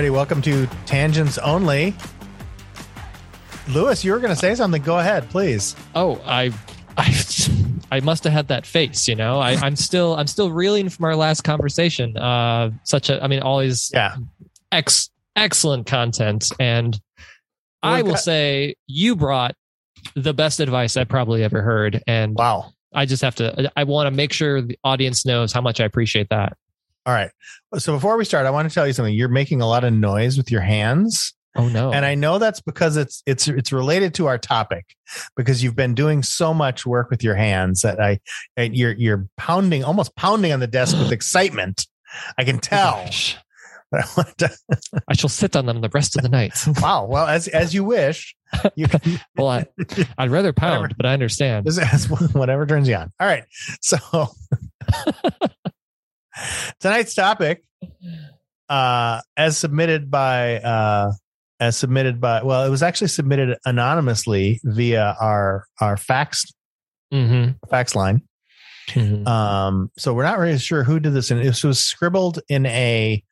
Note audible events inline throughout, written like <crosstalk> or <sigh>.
everybody. Welcome to Tangents Only. Lewis, you were going to say something. Go ahead, please. Oh, I, I, I must have had that face. You know, I, I'm still, I'm still reeling from our last conversation. Uh, such a, I mean, always, Yeah. ex, excellent content, and Well, I will got- say you brought the best advice I probably ever heard, and Wow. I just have to, I want to make sure the audience knows how much I appreciate that. All right. So before we start, I want to tell you something. You're making a lot of noise with your hands, Oh no! and I know that's because it's it's it's related to our topic because you've been doing so much work with your hands that I and you're you're pounding almost pounding on the desk with <gasps> excitement. I can tell. <laughs> I to- I shall sit on them the rest of the night. <laughs> wow. Well, as as you wish. You can, <laughs> well, I, I'd rather pound, Whatever. but I understand. Whatever turns you on. All right. So <laughs> tonight's topic, uh, as submitted by, uh, as submitted by, well, it was actually submitted anonymously via our, our fax, hmm fax line. Um, so we're not really sure who did this. And this was scribbled in a,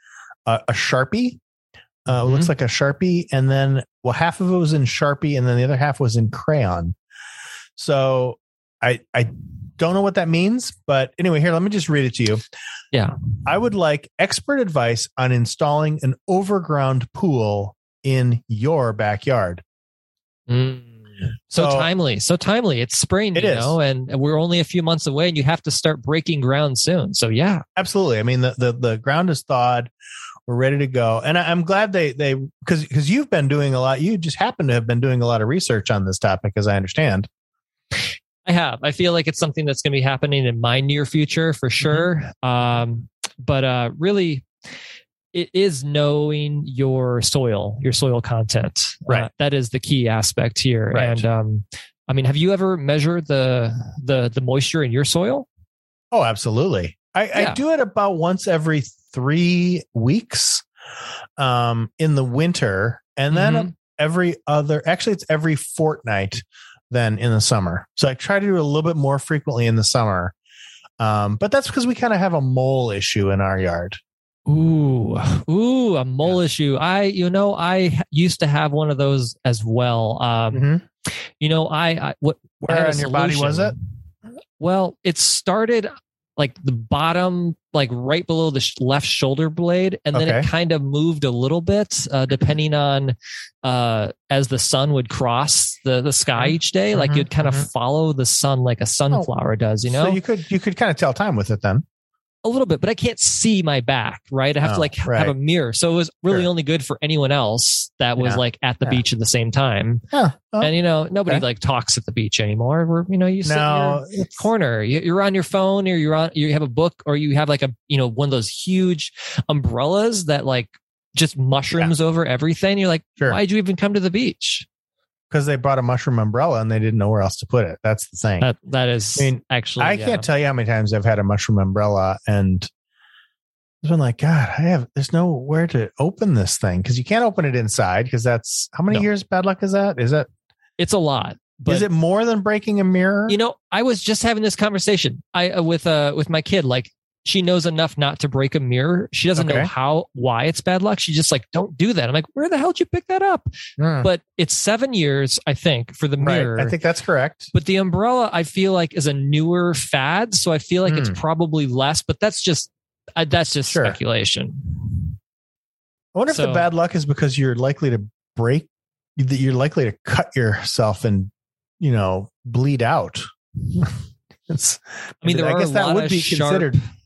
a, a Sharpie. Uh, it looks like a Sharpie. And then, well, half of it was in Sharpie and then the other half was in crayon. So I, I don't know what that means, but anyway, here, let me just read it to you. Yeah. I would like expert advice on installing an overground pool in your backyard. Mm. So, So- timely, so timely. It's spring, It you is. know, and we're only a few months away, and you have to start breaking ground soon. So yeah, Absolutely. I mean, the, the, the ground is thawed. We're ready to go. And I, I'm glad they, they, cause, cause you've been doing a lot. You just happen to have been doing a lot of research on this topic, as I understand. I have. I feel like it's something that's going to be happening in my near future Mm-hmm. for sure. Um, but uh, really, it is knowing your soil, your soil content. Uh, Right. that is the key aspect here. Right. And um, I mean, have you ever measured the the the moisture in your soil? Oh, absolutely. I, I do it about once every three weeks, um, in the winter and then Mhm. every other, actually it's every fortnight than in the summer. So I try to do it a little bit more frequently in the summer. Um, but that's because we kind of have a mole issue in our yard. Ooh, ooh, a mole issue. I, you know, I used to have one of those as well. Um, Mhm. you know, I, I what Where on your body was it? Well, it started like the bottom, like right below the sh- left shoulder blade, and then it kind of moved a little bit, uh, depending on uh, as the sun would cross the the sky Mhm. each day. Like Mhm. you'd kind of Mhm. follow the sun like a sunflower does, you know. So you could you could kind of tell time with it then. A little bit, but I can't see my back, right? I have Oh, to like right. have a mirror. So it was really Sure. only good for anyone else that was Yeah. like at the Yeah. beach at the same time. Yeah. Oh, and you know, nobody okay. like talks at the beach anymore. We're, you know, you sit no, in your corner, you- you're on your phone or you're on, you have a book or you have like a, you know, one of those huge umbrellas that like just mushrooms over everything. You're like, Sure. why'd you even come to the beach? Because they brought a mushroom umbrella and they didn't know where else to put it. That's the thing. That, that is I mean, actually, I yeah. can't tell you how many times I've had a mushroom umbrella and I've been like, God, I have, there's nowhere to open this thing because you can't open it inside because that's how many No. years bad luck is that? Is it, it's a lot. But is it more than breaking a mirror? you know i was just having this conversation i uh, with uh with my kid like she knows enough not to break a mirror she doesn't know how why it's bad luck she just like don't do that i'm like where the hell did you pick that up Hmm. but it's seven years i think for the mirror right. I think that's correct. but the umbrella i feel like is a newer fad so i feel like Hmm. it's probably less but that's just uh, that's just Sure. speculation I wonder if the bad luck is because you're likely to break, that you're likely to cut yourself and, you know, bleed out. <laughs> it's, i mean there I guess that would be sharp considered It would be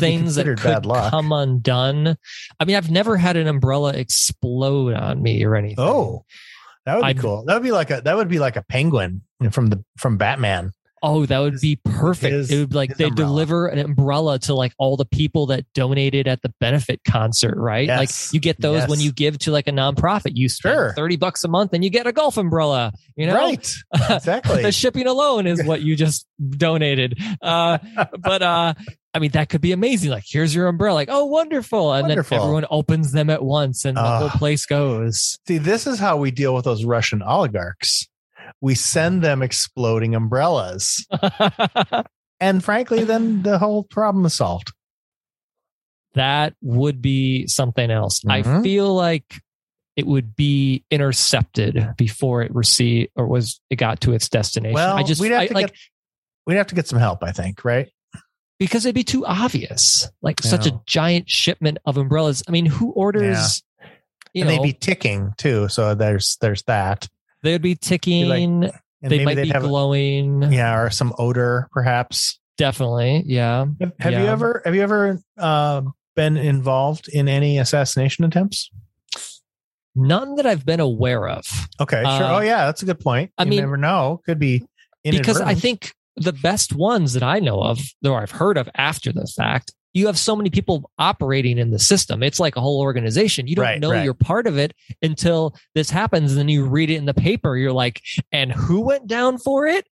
things that could come undone i mean i've never had an umbrella explode on me or anything Oh, that would be I'd- cool. That would be like a that would be like a penguin from the from Batman. Oh, that would be perfect. his- it would be like they umbrella. deliver an umbrella to like all the people that donated at the benefit concert, right? Yes. Like you get those when you give to like a nonprofit. You spend Sure. 30 bucks a month and you get a golf umbrella, you know? Right. Exactly. <laughs> the shipping alone is what you just donated. Uh, but uh, I mean, that could be amazing. Like, here's your umbrella. Like, oh, wonderful. And Wonderful. then everyone opens them at once and the Ah. whole place goes. See, this is how we deal with those Russian oligarchs. We send them exploding umbrellas. <laughs> And frankly, then the whole problem is solved. that would be something else. I Mhm. feel like it would be intercepted before it received or was it got to its destination. Well, I just we'd have I, to like get we'd have to get some help, I think, right? because it'd be too obvious. Like such a giant shipment of umbrellas. I mean, who orders? You and know, they'd be ticking too. So there's there's that. They'd be ticking. And they might be glowing. yeah, or some odor perhaps. Definitely. Yeah. Have, have you ever have you ever uh, been involved in any assassination attempts? None that I've been aware of. Okay, sure. Uh, oh yeah, that's a good point. I you mean- never know. Could be because I think the best ones that I know of, or I've heard of after the fact, you have so many people operating in the system. It's like a whole organization. You don't Right, know right. you're part of it until this happens. And then you read it in the paper. You're like, and who went down for it?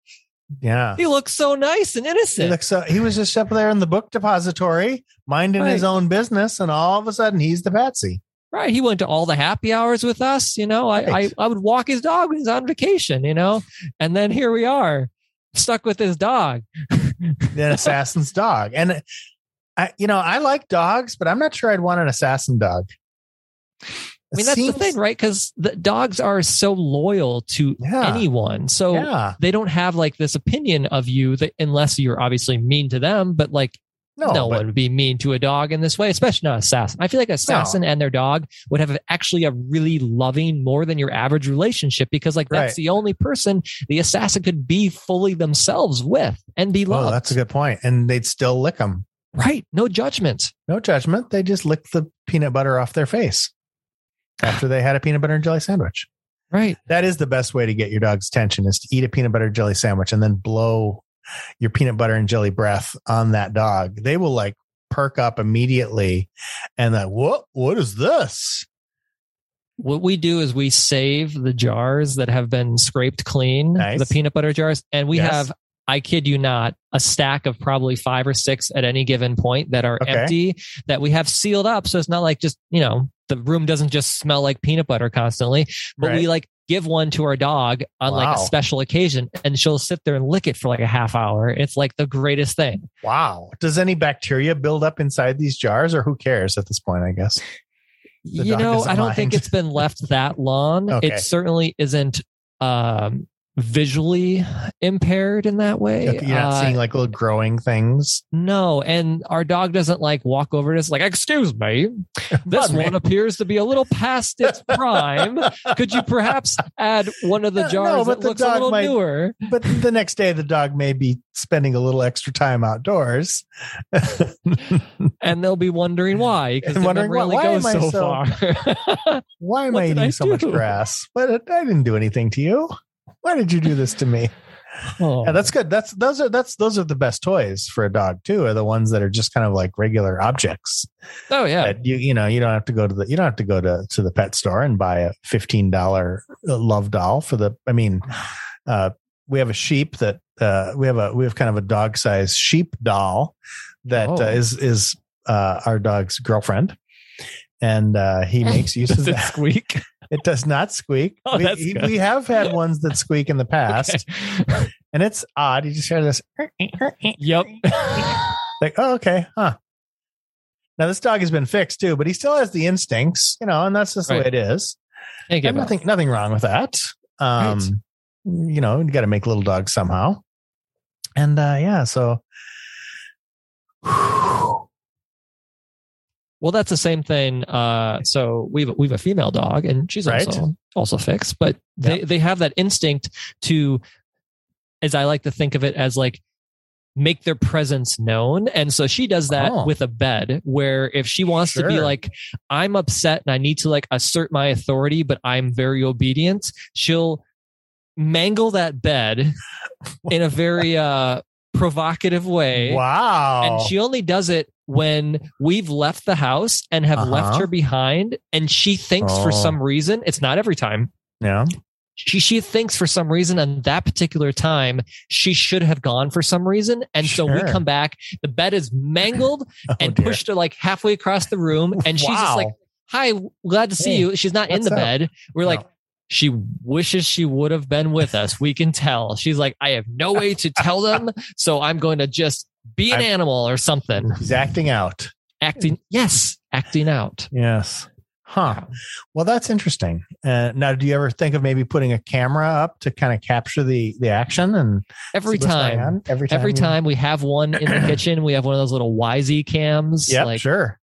yeah. He looks so nice and He, innocent. looks, uh, he was just up there in the book depository, minding his own business, and all of a sudden he's the patsy. right. He went to all the happy hours with us. You know, I, Right. I, I would walk his dog when he's on vacation, you know, and then here we are stuck with his dog. the assassin's dog. And I, you know, I like dogs, but I'm not sure I'd want an assassin dog. I mean, that's the thing, right? Because the dogs are so loyal to Yeah. anyone. So Yeah. they don't have like this opinion of you that unless you're obviously mean to them, but like No, no, but- one would be mean to a dog in this way, especially not assassin. I feel like assassin and their dog would have actually a really loving, more than your average relationship because like that's Right. the only person the assassin could be fully themselves with and be loved. Oh, that's a good point. And they'd still lick them. Right. No judgment. No judgment. They just lick the peanut butter off their face <sighs> after they had a peanut butter and jelly sandwich. Right. That is the best way to get your dog's attention is to eat a peanut butter and jelly sandwich and then blow your peanut butter and jelly breath on that dog. They will like perk up immediately and like, what what is this? What we do is we save the jars that have been scraped clean, Nice. the peanut butter jars, and we Yes. have, I kid you not, a stack of probably five or six at any given point that are Okay. empty that we have sealed up. So it's not like just, you know, the room doesn't just smell like peanut butter constantly, but we like give one to our dog on like a special occasion and she'll sit there and lick it for like a half hour. It's like the greatest thing. Wow. Does any bacteria build up inside these jars or who cares at this point, I guess? The you know, I don't think it's been left that long. <laughs> Okay. It certainly isn't um, visually impaired in that way. You're not Uh, seeing like little growing things. no, and our dog doesn't like walk over to us like, "Excuse me, <laughs> this Pardon me." one appears to be a little past its <laughs> prime. Could you perhaps add one of the No, jars but that the looks a little might- newer?" But the next day, the dog may be spending a little extra time outdoors. And they'll be wondering why because <laughs> wondering, memory only why goes am I so, so- far. Why am I eating I so much grass? But I didn't do anything to you. Why did you do this to me? Oh. Yeah, that's good. That's those are that's those are the best toys for a dog too. Are the ones that are just kind of like regular objects oh yeah, that you you know you don't have to go to the you don't have to go to to the pet store and buy a fifteen dollar love doll for the. I mean, <sighs> uh, we have a sheep that uh, we have a we have kind of a dog size sheep doll that Oh. uh, is is uh, our dog's girlfriend, and uh, he <laughs> makes use of that. squeak? It does not squeak. Oh, we, we have had <laughs> ones that squeak in the past, Okay. and it's odd. You just hear this, Yep. <laughs> like, oh, okay, huh. Now this dog has been fixed too, but he still has the instincts, you know, and that's just the way it is. Up. nothing, nothing wrong with that. Um, you know, you got to make little dogs somehow, and uh, yeah, so. Well, that's the same thing. Uh, so we've we've a female dog, and she's Right. also also fixed. But they they have that instinct to, as I like to think of it, as like make their presence known. And so she does that Oh. with a bed, where if she wants to be like, I'm upset and I need to like assert my authority, but I'm very obedient, she'll mangle that bed <laughs> in a very uh provocative way. Wow. And she only does it when we've left the house and have left Uh-huh. her behind. And she thinks for Oh. some reason, it's not every time. yeah. She, she thinks for some reason on that particular time she should have gone for some reason and so we come back the bed is mangled <laughs> Oh, and dear. pushed her like halfway across the room and she's just like hi glad to see Hey, you she's not in the up? bed we're like No. She wishes she would have been with us we can tell she's like i have no way to tell them so i'm going to just be an I'm- animal or something He's acting out. acting. Yes, acting out. Yes. Huh. Well, that's interesting. Uh, now, do you ever think of maybe putting a camera up to kind of capture the the action and Every see what's going time, every time, every you- time we have one in the kitchen, we have one of those little Wyze cams. Yeah, like sure.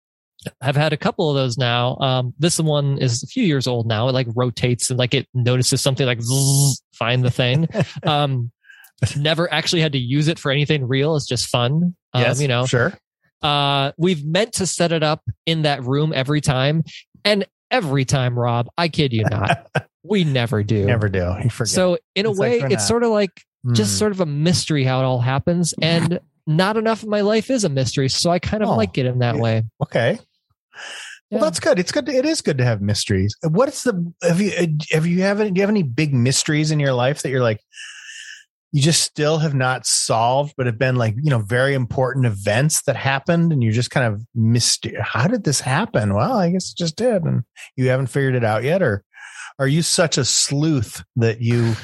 I've had a couple of those now. Um, this one is a few years old now. It like rotates and like it notices something like zzz, find the thing. <laughs> um, never actually had to use it for anything real. It's just fun. Um, yes, you know, sure. uh, we've meant to set it up in that room every time, and every time, Rob, I kid you not, <laughs> we never do. Never do. So in a It's way, we're it's not- sort of like just Hmm. sort of a mystery how it all happens, <laughs> and not enough of my life is a mystery. So I kind of Oh, like it in that yeah. way. okay. Yeah. Well, that's good. It's good. To, it is good to have mysteries. What's the have you uh, have you have any, do you have any big mysteries in your life that you're like you just still have not solved, but have been like you know very important events that happened, and you're just kind of mystery. How did this happen? Well, I guess it just did, and you haven't figured it out yet, or are you such a sleuth that you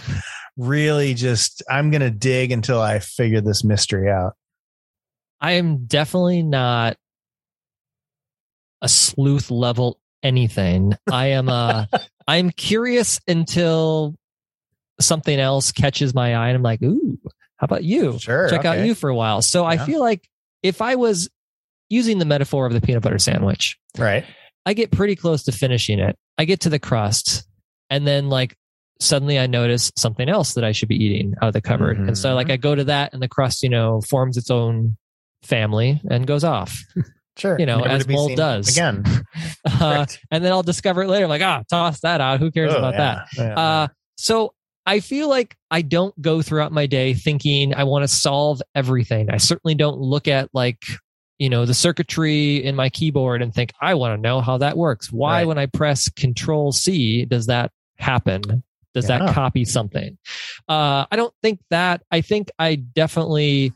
really just I'm going to dig until I figure this mystery out? I am definitely not a sleuth level anything. I am uh <laughs> I'm curious until something else catches my eye and I'm like, ooh, how about you? Sure, Check out you for a while. So I feel like if I was using the metaphor of the peanut butter sandwich, Right. I get pretty close to finishing it. I get to the crust, and then like suddenly I notice something else that I should be eating out of the cupboard. And so like I go to that, and the crust, you know, forms its own family and goes off. <laughs> Sure. You know, Never as to be mold does. Again. <laughs> Uh, and then I'll discover it later. I'm like, ah, toss that out. Who cares Oh, about that? yeah, yeah. Uh, so I feel like I don't go throughout my day thinking I want to solve everything. I certainly don't look at like, you know, the circuitry in my keyboard and think, I want to know how that works. Why, Right. when I press control C, does that happen? Does Yeah. that copy something? Uh, I don't think that. I think I definitely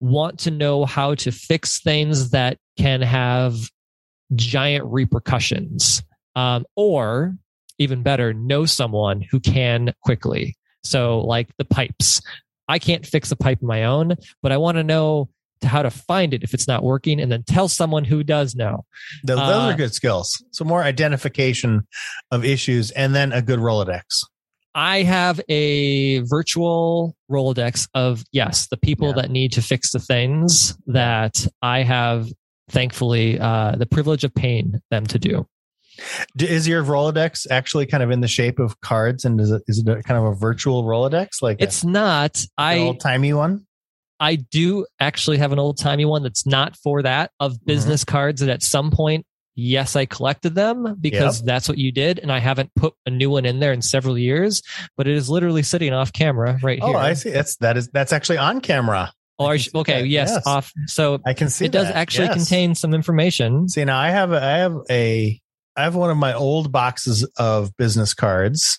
want to know how to fix things that can have giant repercussions. Um, or even better, know someone who can quickly. So, like the pipes, I can't fix a pipe on my own, but I want to know to how to find it if it's not working, and then tell someone who does know. Those, those uh, are good skills. So more identification of issues and then a good Rolodex. I have a virtual Rolodex of yes, the people Yeah. that need to fix the things that I have, thankfully, uh, the privilege of paying them to do. Is your Rolodex actually kind of in the shape of cards and is it, is it a, kind of a virtual Rolodex? Like It's not. I old timey one? I do actually have an old timey one that's not for that Mm-hmm. of business cards that at some point, yes, I collected them because that's what you did. And I haven't put a new one in there in several years, but it is literally sitting off camera right here. Oh, I see. That's that is that's actually on camera. Or, I can see okay, yes, Yes. off. So I can see it does that. actually Yes. contain some information. See now I have a, I have a I have one of my old boxes of business cards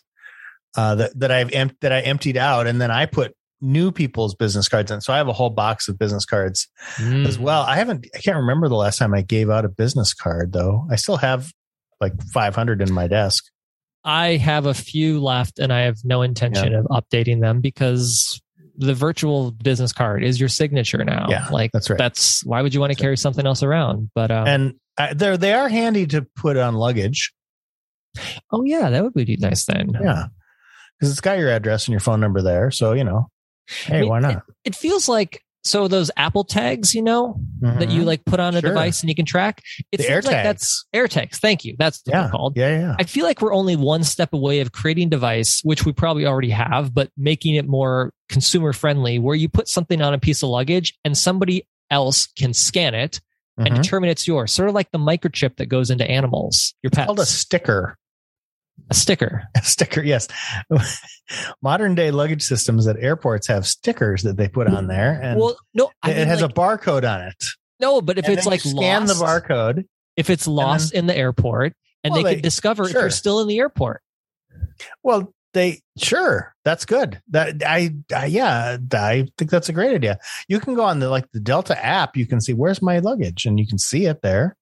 uh, that that I've em- that I emptied out and then I put new people's business cards in. So I have a whole box of business cards Mm. as well. I haven't I can't remember the last time I gave out a business card though. I still have like 500 in my desk. I have a few left and I have no intention of updating them because the virtual business card is your signature now. Yeah, like that's right. That's why would you want to carry something else around? But um, And uh, they're they are handy to put on luggage. oh yeah, that would be nice then. Yeah. Cuz it's got your address and your phone number there, so you know. Hey, mean, why not? It feels like so those Apple tags, you know, that you Mhm. like put on a Sure. device and you can track. It the seems like that's AirTags. Thank you. That's what yeah. they're called. Yeah, yeah. I feel like we're only one step away of creating a device, which we probably already have, but making it more consumer friendly, where you put something on a piece of luggage and somebody else can scan it and Mhm. determine it's yours. Sort of like the microchip that goes into animals, your pets. called a sticker. A sticker. <laughs> A sticker, yes. <laughs> Modern day luggage systems at airports have stickers that they put on there, and well, no, I it mean, has like, a barcode on it. no, but if And it's then like scan lost, the barcode, if it's lost in the airport, and Well, they, they- can discover if you're still in the airport. well, they sure that's good. That I, I yeah, I think that's a great idea. You can go on the like the Delta app. You can see where's my luggage, and you can see it there.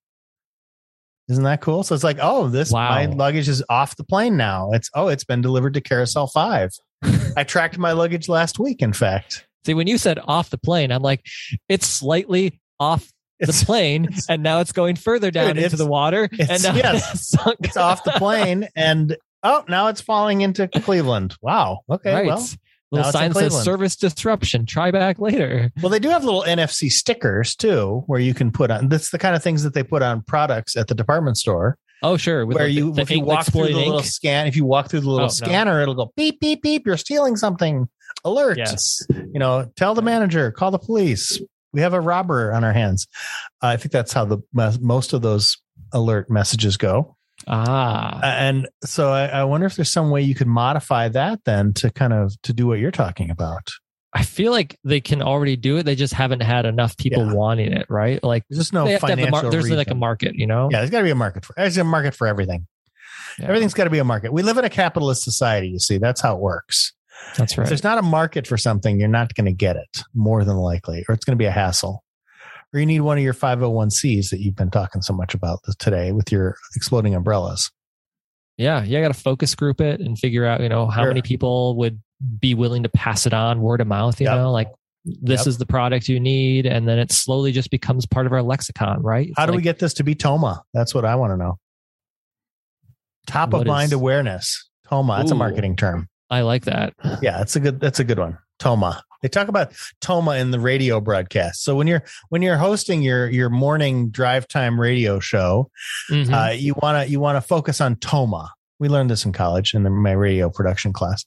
Isn't that cool? So it's like, oh, this Wow. my luggage is off the plane now. It's oh, it's been delivered to Carousel Five. <laughs> I tracked my luggage last week. In fact, See, when you said off the plane, I'm like, it's slightly off It's- the plane, it's- and now it's going further down Dude, into the water, and now <laughs> yes. it's sunk. it's off the <laughs> plane and oh now it's falling into cleveland wow okay right. well Little it's sign says service disruption. Try back later. well they do have little nfc stickers too where you can put on that's the kind of things that they put on products at the department store Oh, sure. With where like you the, if you walk through the exploiting little scan if you walk through the little Oh, no. scanner it'll go beep beep beep you're stealing something alert Yes. you know tell the manager call the police we have a robber on our hands i think that's how the most of those alert messages go Ah. and so I, I wonder if there's some way you could modify that then to kind of to do what you're talking about I feel like they can already do it. They just haven't had enough people Yeah. wanting it, right? Like there's just no they have to have the financial mar- there's like a market, you know? yeah there's got to be a market for there's a market for everything Yeah. everything's got to be a market we live in a capitalist society you see that's how it works That's right. If there's not a market for something, you're not going to get it more than likely, or it's going to be a hassle. Or you need one of your 501cs that you've been talking so much about today with your exploding umbrellas. Yeah, you got to focus group it and figure out, you know, how Sure. many people would be willing to pass it on word of mouth. You Yep. know, like this Yep. is the product you need, and then it slowly just becomes part of our lexicon, right? How It's do we get this to be TOMA? That's what I want to know. Top of mind is- awareness. TOMA. That's a marketing term. I like that. Yeah, that's a good that's a good one. Toma. They talk about Toma in the radio broadcast. So when you're when you're hosting your your morning drive time radio show, Mhm. uh, you want to you want to focus on Toma. We learned this in college in the, my radio production class.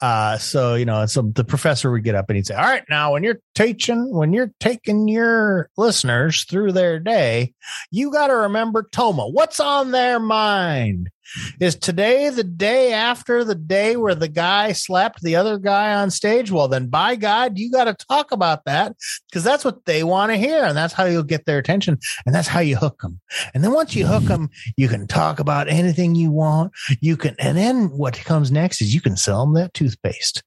Uh, so you know, so the professor would get up and he'd say, "All right, now when you're teaching, when you're taking your listeners through their day, you got to remember Toma. What's on their mind? Is today the day after the day where the guy slapped the other guy on stage? Well, then by God, you got to talk about that because that's what they want to hear, and that's how you'll get their attention, and that's how you hook them. And then once you hook them, you can talk about anything you want. You can, and then what comes next is you can sell them that toothpaste.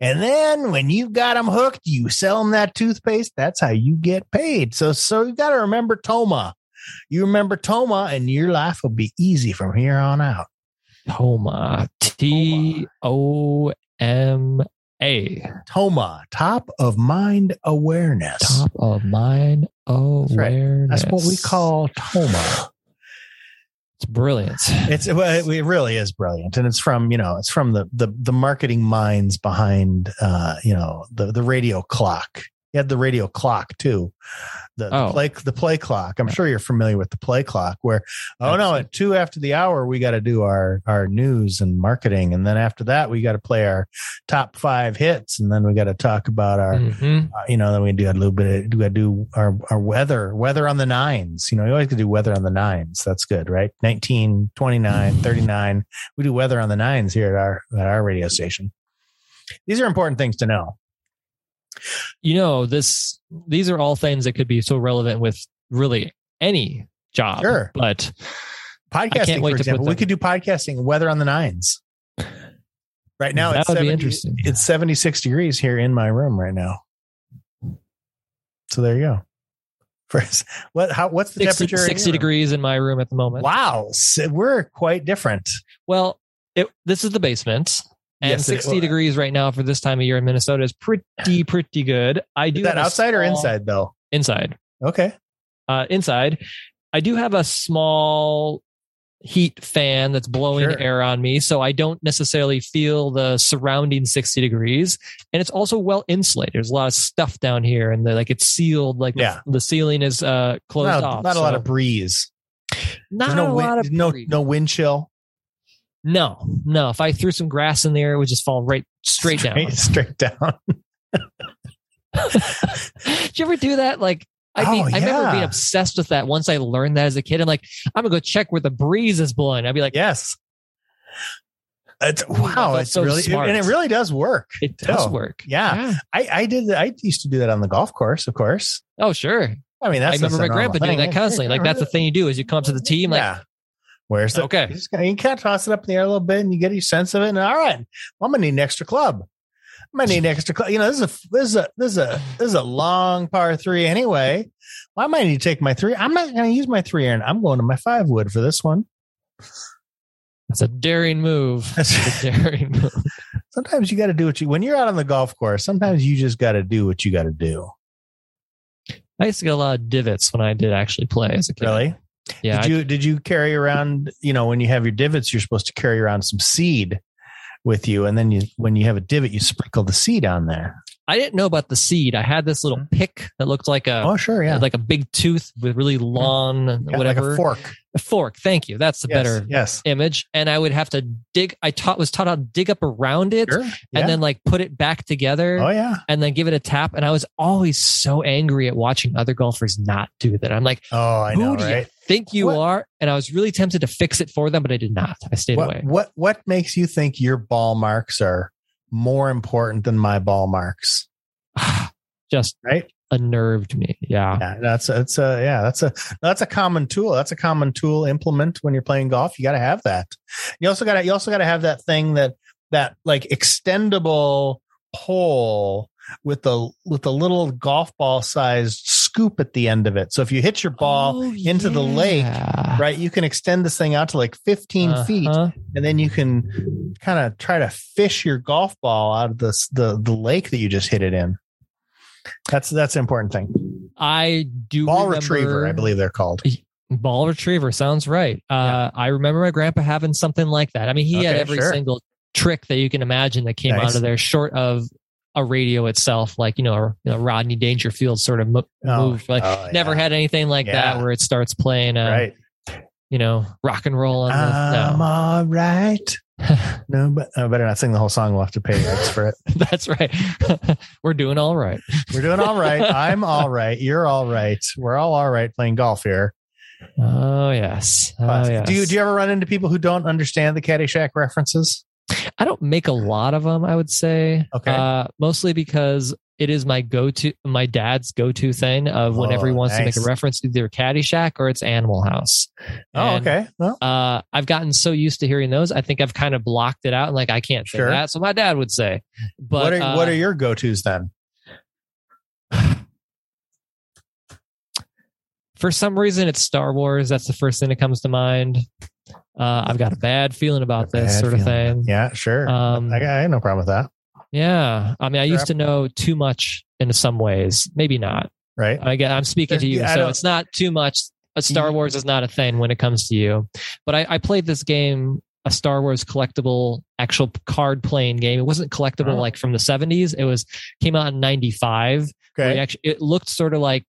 And then when you've got them hooked, you sell them that toothpaste. That's how you get paid. So, so you got to remember Toma. You remember Toma, and your life will be easy from here on out. Toma. T O M A. Toma, top of mind awareness. Top of mind right. awareness. That's what we call Toma. It's brilliant. It's well, it really is brilliant, and it's from you know it's from the the the marketing minds behind uh you know the the radio clock. You had the radio clock too, the, the Oh. play the play clock. I'm sure you're familiar with the play clock. Where oh no, at two after the hour we got to do our our news and marketing, and then after that we got to play our top five hits, and then we got to talk about our Mhm. uh, you know, then we do a little bit. Of, we got to do our our weather, weather on the nines. You know, you always to do weather on the nines. That's good, right? 19, 29, 39. We do weather on the nines here at our at our radio station. These are important things to know. You know, this these are all things that could be so relevant with really any job. Sure. But podcasting for example we could do podcasting weather on the nines. Right now, That it's would be interesting. It's seventy six degrees here in my room right now. So there you go. First, what? How? What's the 60, temperature? in 60 your room? degrees in my room at the moment. Wow, so we're quite different. Well, it, this is the basement. And Yes, 60 degrees right now for this time of year in Minnesota is pretty, pretty good. I do Is that outside or inside though? Inside. Okay. Uh, inside. I do have a small heat fan that's blowing Sure. air on me, so I don't necessarily feel the surrounding 60 degrees. And it's also well insulated. There's a lot of stuff down here, and like it's sealed. Like the- Yeah. the, ceiling is uh, closed Not, off. not a lot of breeze. not There's no a wind, lot of no breeze. no wind chill. No, no. If I threw some grass in there, it would just fall right straight, <laughs> down. Straight down. <laughs> Did you ever do that? Like, I mean, Oh, I remember being obsessed with that once I learned that as a kid. I'm like, I'm gonna go check where the breeze is blowing. I'd be like, yes. It's wow. It's so really smart. and it really does work. it does Oh, work. yeah. I I did. I used to do that on the golf course. Of course. Oh, sure. I mean, I remember my grandpa doing that constantly. Like, that's the thing you do is you come up to the <laughs> team, like, yeah. Where's the Okay. You, just you can't toss it up in the air a little bit, and you get your sense of it. And all right, well, I'm gonna need an extra club. I'm gonna need an extra club. You know, this is a this is a this is a this is a long par three anyway. Well, I might need to take my three. I'm not gonna use my three iron. I'm going to my five wood for this one. that's a daring move. That's a <laughs> daring move. sometimes you got to do what you when you're out on the golf course. Sometimes you just got to do what you got to do. I used to get a lot of divots when I did actually play as a kid. Really? Yeah. Did you did you carry around? You know, when you have your divots, you're supposed to carry around some seed with you, and then you when you have a divot, you sprinkle the seed on there. I didn't know about the seed. I had this little mm-hmm. pick that looked like a Oh, sure, yeah, like a big tooth with really mm-hmm. long Yeah, whatever like a fork. A fork. Thank you. That's the Yes, better Yes, image. And I would have to dig. I taught was taught how to dig up around it sure. Yeah. and then like put it back together oh yeah. and then give it a tap. And I was always so angry at watching other golfers not do that. I'm like, Oh, I know, do you think you What- are? And I was really tempted to fix it for them, but I did not. I stayed What, away. what what makes you think your ball marks are more important than my ball marks? <sighs> Just Right? unnerved me. Yeah. Yeah, that's it's a yeah, that's a that's a common tool. That's a common tool implement when you're playing golf. You got to have that. You also got to you also got to have that thing that that like extendable pole with the with the little golf ball sized scoop at the end of it. So if you hit your ball Oh, into the lake, right, you can extend this thing out to like 15 feet Uh-huh. and then you can kind of try to fish your golf ball out of this the the lake that you just hit it in. That's that's an important thing. I do Ball remember- retriever, I believe they're called. Ball retriever sounds right. Uh, I remember my grandpa having something like that. I mean, he had every sure. single trick that you can imagine that came Nice. out of there, short of a radio itself, like you know, you know Rodney Dangerfield sort of mo- Oh, moved. Like oh, never yeah. had anything like Yeah. that where it starts playing, uh, right. you know, rock and roll on I'm the. <laughs> all right. No, No, but I better not sing the whole song. We'll have to pay rights for it. <laughs> that's right. <laughs> We're doing all right. We're doing all right. I'm all right. You're all right. We're all all right playing golf here. Oh yes. Oh, yes. Do you do you ever run into people who don't understand the Caddyshack references? I don't make a lot of them. I would say, Okay. uh, mostly because it is my go-to, my dad's go-to thing of whenever he Oh, wants to make a reference to either Caddyshack or it's Animal House. Oh, okay. Well, Uh, I've gotten so used to hearing those, I think I've kind of blocked it out. and Like I can't say Sure. that, so my dad would say. But what are uh, what are your go tos then? <sighs> for some reason it's Star Wars. That's the first thing that comes to mind. Uh, I've got a bad feeling about this Bad sort of thing. Yeah, sure. Um, I, got- I have no problem with that. Yeah, I mean, I Sure. used to know too much in some ways, maybe not. Right. I get, I'm speaking to you, Yeah, so it's not too much. A Star Wars is not a thing when it comes to you. But I, I played this game, a Star Wars collectible, actual card playing game. It wasn't collectible Oh. like from the 70s. It was came out in 95. where you Okay. actually, it looked sort of like,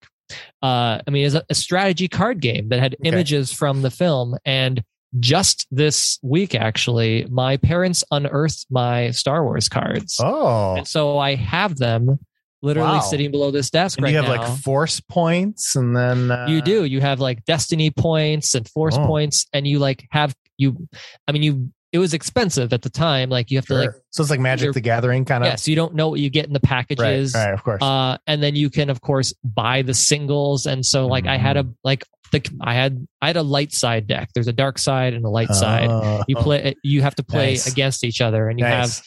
uh, I mean, it's a, a strategy card game that had Okay. images from the film. And just this week, actually, my parents unearthed my Star Wars cards. Oh. And so I have them literally Wow. sitting below this desk And right you have now. like force points and then uh, you do. You have like destiny points and force Oh. points, and you like have you. I mean, you. It was expensive at the time. Like you have to like. so it's like Magic either- the Gathering kind of. Yes, you don't know what you get in the packages. Right. Of course. Uh, and then you can, of course, buy the singles. And so, like, I had a Mm. like the I had I had a light side deck. There's a dark side and a light side. Oh. You play. You have to play Nice. against each other, and you Nice. have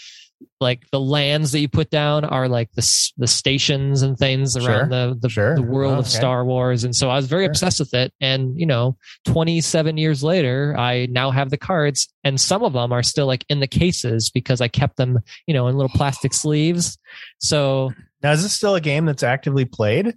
like the lands that you put down are like the the stations and things around the the, Sure. the world of Okay. Star Wars. And so I was very Sure. obsessed with it. And you know, 27 years later, I now have the cards, and some of them are still like in the cases because I kept them, you know, in little plastic sleeves. So Now, is this still a game that's actively played?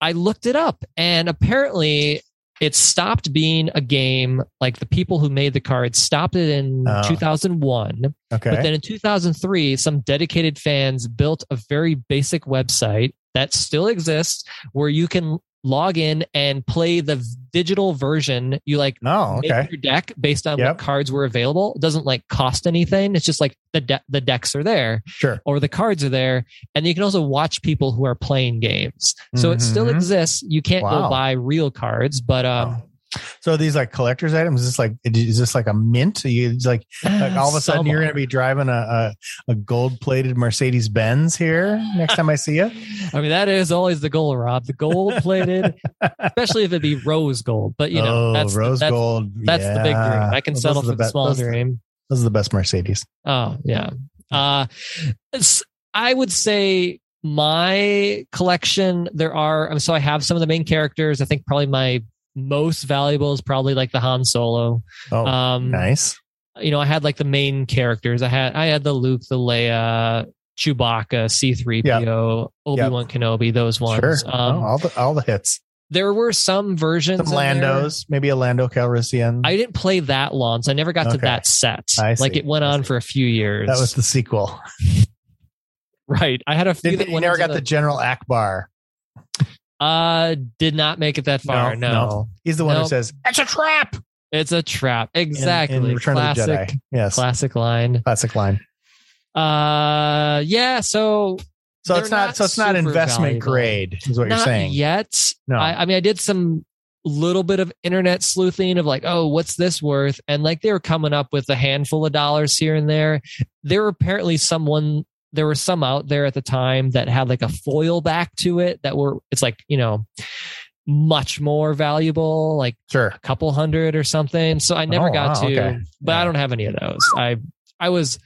I looked it up, and apparently. It stopped being a game like the people who made the cards stopped it in Oh. 2001 Okay. but then in 2003, some dedicated fans built a very basic website that still exists where you can log in and play the digital version. You like no. make Okay. your deck based on Yep. what cards were available. It doesn't like cost anything. It's just like the de- the decks are there Sure. or the cards are there, and you can also watch people who are playing games. So it still Mhm. exists. You can't Wow. go buy real cards, but um, So these like collector's items? Is this like is this like a mint? You it's like, like all of a sudden you're going to be driving a a, a gold plated Mercedes Benz here next time I see you. <laughs> I mean, that is always the goal, Rob. The gold plated, <laughs> especially if it be rose gold. But you know, oh, that's the- rose that's, gold. That's the big dream. I can settle the for the be- small those, dream. Those are the best Mercedes. Oh yeah. Uh, I would say my collection. There are so I have some of the main characters. I think probably my most valuable is probably like the Han Solo. Oh, Um, nice. you know, I had like the main characters. I had I had the Luke, the Leia, Chewbacca, C3PO, Obi-Wan Kenobi, those ones. Sure. Um, Oh, all the all the hits. there were some versions Some Landos, maybe a Lando Calrissian. I didn't play that long, so I never got to that set. Like it went on for a few years. that was the sequel. <laughs> right. I had a few Did, that you never got the General Ackbar. Uh, did not make it that far. No, He's the one who says, It's a trap. it's a trap. Exactly. In, Return classic, of the Jedi. Yes. classic line. Classic line. Uh, yeah. So So it's not, not so it's not investment valuable. grade, is what not you're saying. yet. No. I, I mean, I did some little bit of internet sleuthing of like, oh, what's this worth? And like they were coming up with a handful of dollars here and there. There were apparently someone, there were some out there at the time that had like a foil back to it that were, it's like, you know, much more valuable, like Sure. a couple hundred or something. So I never Oh, got wow, to, okay. but Yeah. I don't have any of those. I, I was,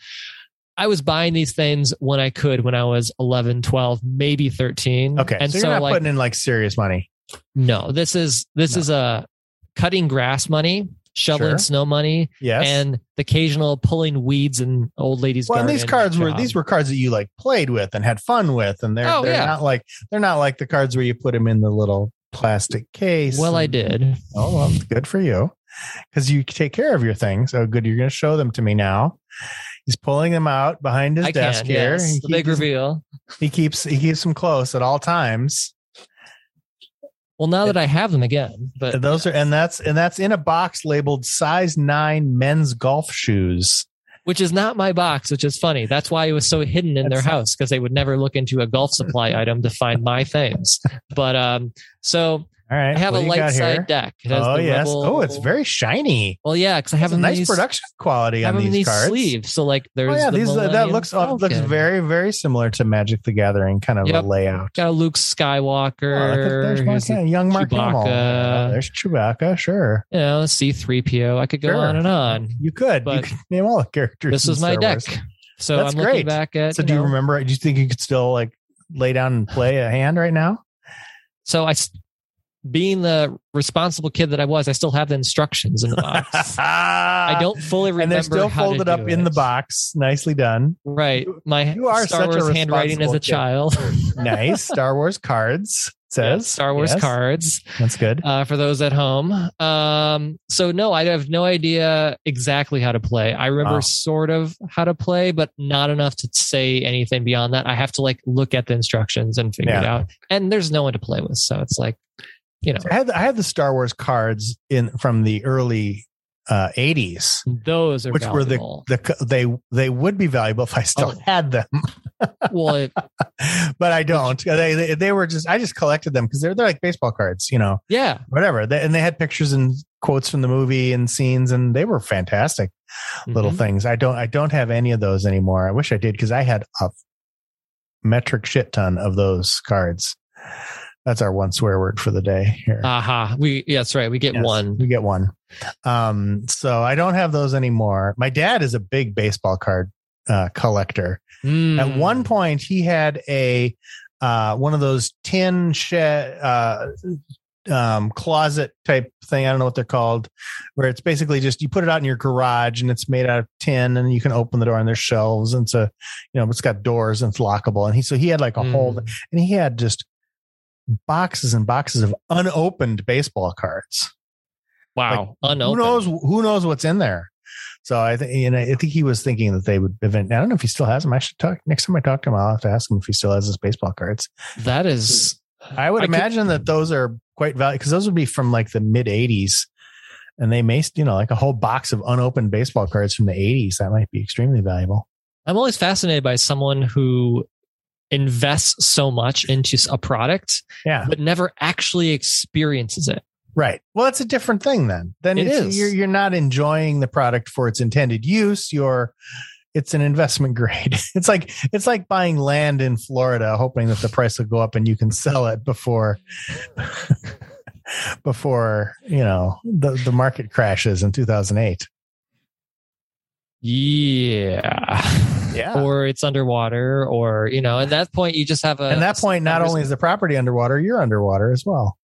I was buying these things when I could, when I was 11, 12, maybe 13. Okay. And so so, you're not like, putting in like serious money. no, this is this No. is a cutting grass money, shoveling Sure. snow money, Yes. and the occasional pulling weeds in old ladies' well, and these cards were these were cards that you like played with and had fun with, and they're Oh, they're yeah. not like they're not like the cards where you put them in the little plastic case. Well, I did. Oh, well, good for you, because you take care of your things. Oh, good. You're going to show them to me now. He's pulling them out behind his I desk can. here. Yes, He the big reveal. He keeps he keeps them close at all times. Well, now that I have them again, but those are and that's and that's in a box labeled size nine men's golf shoes. which is not my box, which is funny. That's why it was so hidden in their house because they would never look into a golf supply item to find my things. But um, so All right, I have a you light side deck. It has Oh yes. Rebel- Oh, it's very shiny. well. Yeah, because I have a nice these, production quality I have on these these cards. sleeves. So like, oh, there's Oh yeah, the these uh, that looks oh, looks very very similar to Magic the Gathering kind of Yep. a layout. got a Luke Oh, Skywalker. at, there's here's young Mark Hamill. Chewbacca. Oh, there's Chewbacca. Sure, you know, C3PO. I could go Sure. on and on. you could. you But could name all the characters. This was my deck. So That's I'm looking great. back at. So do you know, remember? Do you think you could still like lay down and play a hand right now? So I, being the responsible kid that I was, I still have the instructions in the box. I don't <laughs> fully remember. And they're still folded up in the box. Nicely done. Right. My You are Star such a Wars handwriting as a responsible child. <laughs> Nice. Star Wars cards says Star Wars Yes, cards. That's good. uh, for those at home. Um, so no, I have no idea exactly how to play. I remember Wow. sort of how to play, but not enough to say anything beyond that. I have to like look at the instructions and figure it out. And there's no one to play with, so it's like, you know, I had I had the Star Wars cards in from the early uh, 80s, those are which were the, the they they would be valuable if I still Oh. had them, <laughs> well, it, but I don't. They, they they were just I just collected them because they're they're like baseball cards, you know, yeah, whatever. They, and they had pictures and quotes from the movie and scenes, and they were fantastic little Mhm. things. I don't I don't have any of those anymore. I wish I did because I had a metric shit ton of those cards. That's our one swear word for the day here. Aha, we yeah, that's right. We get Yes, one. We get one. Um, so I don't have those anymore. My dad is a big baseball card uh, collector. At Mm. one point, he had a uh, one of those tin shed uh, um, closet type thing. I don't know what they're called, where it's basically just you put it out in your garage and it's made out of tin, and you can open the door and there's shelves, and so you know it's got doors and it's lockable. And he so he had like a whole, Mm. and he had just boxes and boxes of unopened baseball cards. Wow, like, unopened. who knows who knows what's in there? So i think you know i think he was thinking that they would event i don't know if he still has them. I should talk next time i talk to him i'll have to ask him if he still has his baseball cards. That is, hmm. i would I could- imagine that those are quite valuable because those would be from like the mid 80s and they may you know like a whole box of unopened baseball cards from the 80s that might be extremely valuable. I'm always fascinated by someone who invests so much into a product yeah but never actually experiences it. Right. Well, it's a different thing then. Then it's. You're, you're not enjoying the product for its intended use. You're, it's an investment <laughs> grade. It's like it's like buying land in Florida, hoping that the price will go up and you can sell it before, <laughs> before you know the the market crashes in 2008. Yeah. Yeah. <laughs> Or it's underwater, or, you know, at that point, you just have a. At that point, not only is the property underwater, you're underwater as well.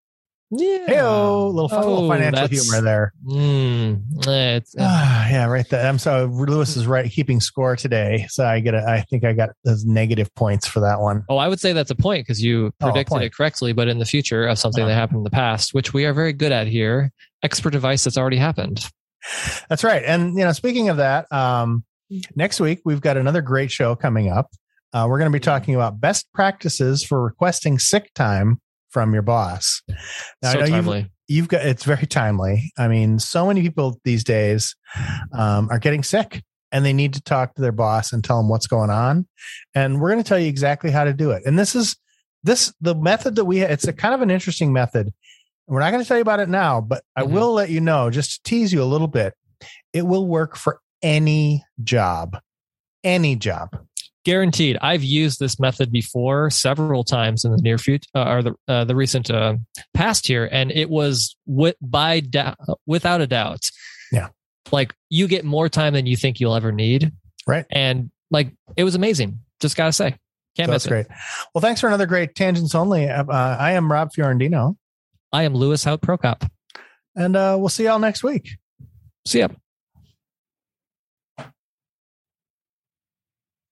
Yeah. Hey, little, fun, little Oh, financial humor there. Mm, it's, Ah, yeah, right. There. I'm so Lewis is right, keeping score today. So I get a, I think I got those negative points for that one. oh, I would say that's a point because you Oh, predicted point. it correctly, but in the future of something Uh-huh. that happened in the past, which we are very good at here, expert advice that's already happened. That's right. And you know, speaking of that, um, next week we've got another great show coming up. Uh, we're going to be talking about best practices for requesting sick time from your boss. Now, I so know you've- you've got it's very timely. I mean, so many people these days um, are getting sick and they need to talk to their boss and tell them what's going on. And we're going to tell you exactly how to do it. And this is this the method that we it's a kind of an interesting method. We're not going to tell you about it now, but I Mhm. will let you know just to tease you a little bit. It will work for any job. Any job. Guaranteed. I've used this method before several times in the near future uh, or the uh, the recent uh, past here, and it was wi- by doubt, without a doubt. Yeah. like you get more time than you think you'll ever need, Right. and like it was amazing. Just gotta say, can't So miss that's it. great. Well, thanks for another great tangents only. Uh, I am Rob Fiorentino, I am Lewis Hout Prokop. and uh, we'll see y'all next week. See ya.